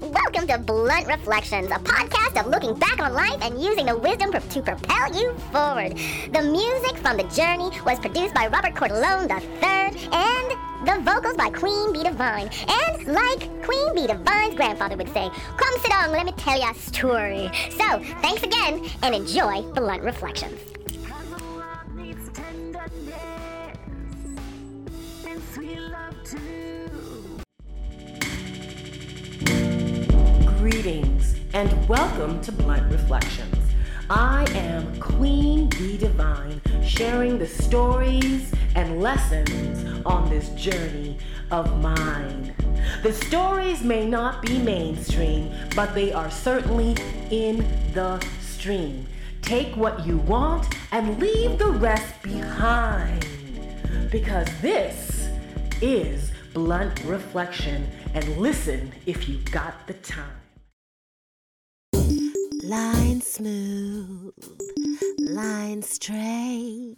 Welcome to Blunt Reflections, a podcast of looking back on life and using the wisdom to propel you forward. The music from The Journey was produced by Robert Cordelone III, and the vocals by Queen Bee Divine. And like Queen Bee Divine's grandfather would say, Come sit down, let me tell you a story. So, thanks again, and enjoy Blunt Reflections. Greetings and welcome to Blunt Reflections. I am Queen Bee Divine, sharing the stories and lessons on this journey of mine. The stories may not be mainstream, but they are certainly in the stream. Take what you want and leave the rest behind. Because this is Blunt Reflection, and listen if you got the time. Line smooth, line straight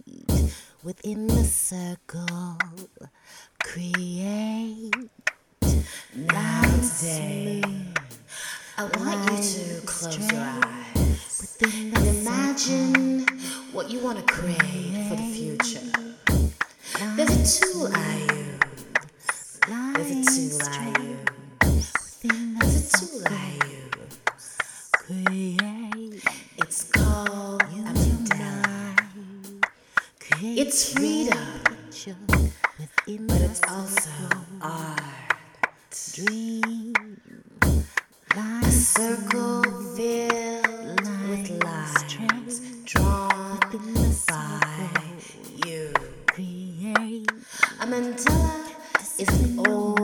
within the circle. Create Now today, I want you to close your eyes and imagine what you want to create for the future. There's a tool I dream. A circle filled with lines drawn by you. create. A mandala is an old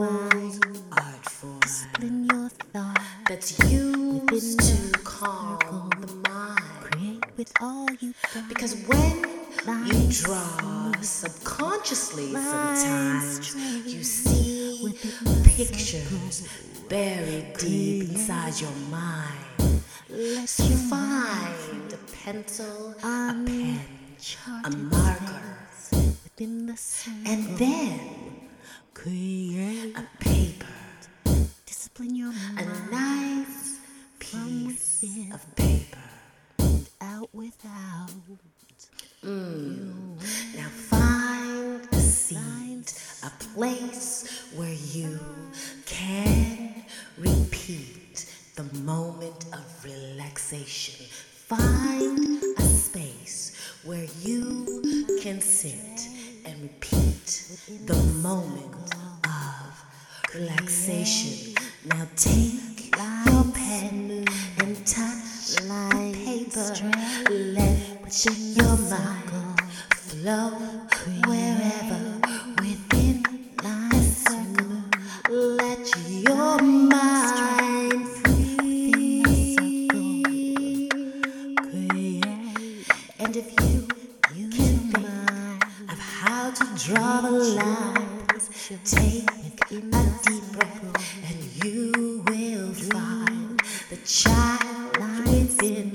art form In your thought, that's used to calm the mind. create with all you. Because when you draw subconsciously, sometimes pictures buried deep inside your mind. So find a pencil, a pen, a marker, within the and then place where you can repeat the moment of relaxation. Find a space where you can sit and repeat the moment of relaxation. Now take your pen and touch the paper. Let your mind flow lines, take a deep breath and you will find the child within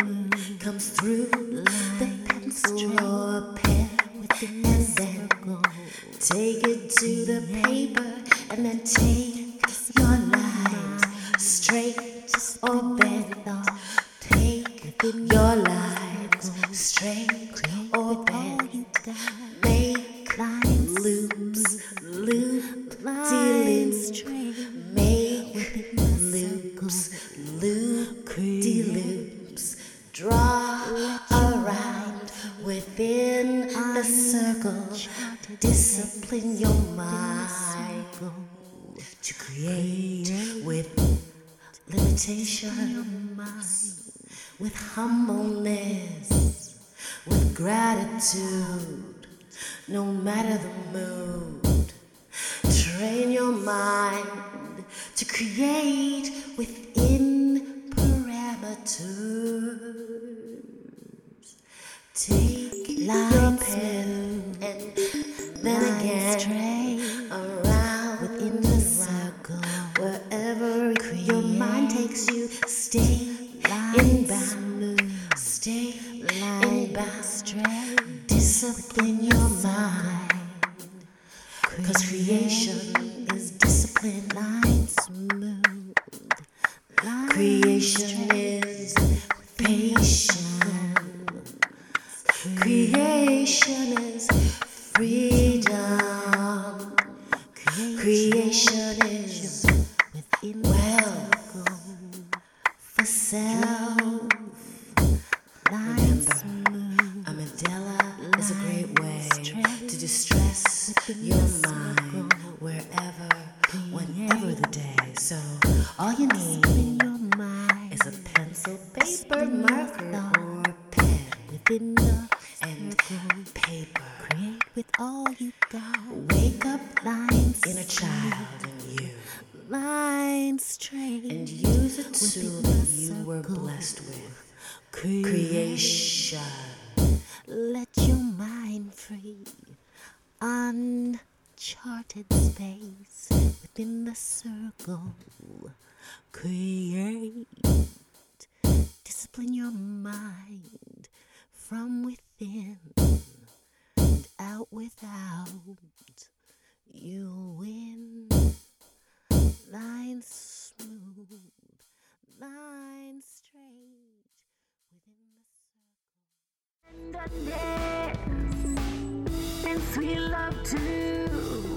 comes through the pencil or pen. And then take it to the paper and then take your loops, loop, loops. Make loops, loop, loops. Draw around within the circle. Discipline your mind to create with limitation, with humbleness, with gratitude, no matter the mood. Train your mind to create within parameters. Take your pen and then again around within the circle. Wherever your mind takes you, Cause creation is discipline, line smooth. Creation is patient. Creation is freedom. Creation is wealth for self. Remember, a mandala is a great way to distress your mind. With all you got. Wake up, Lines, inner child in you, lines straight. and use a tool that you were blessed with. Creation. Let your mind free. Uncharted space within the circle. Create. Discipline your mind from within and out without. You'll win. Lines smooth, lines straight within the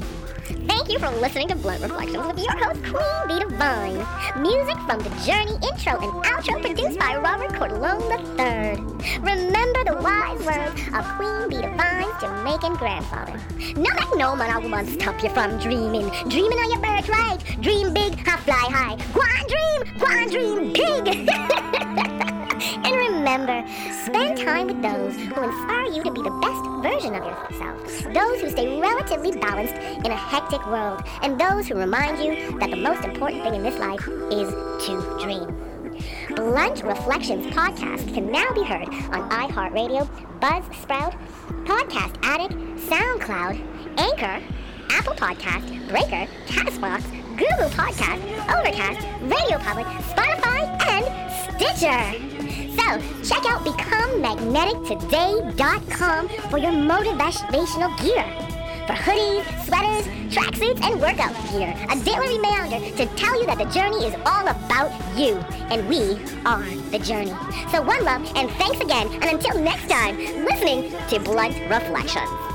Thank you for listening to Blunt Reflections with your host, Queen Bee Divine. Music from The Journey intro and outro produced by Robert Cordelone III. Remember the wise words of Queen Bee Divine's Jamaican grandfather. No that no man will stop you from dreaming. Dreaming on your birthright. Dream big, I fly high. Go on dream, go on dream big. and remember, spend time with those who inspire you to be the best version of yourself. Those who stay relatively balanced in a hectic world. And those who remind you that the most important thing in this life is to dream. Blunt Reflections podcast can now be heard on iHeartRadio, Buzzsprout, Podcast Addict, SoundCloud, Anchor, Apple Podcast, Breaker, Castbox, Google Podcast, Overcast, Radio Public, Spotify, and Stitcher. So check out BecomeMagneticToday.com for your motivational gear. For hoodies, sweaters, tracksuits, and workout gear. A daily reminder to tell you that the journey is all about you, and we are the journey. So one love, and thanks again, and until next time, listening to Blunt Reflections.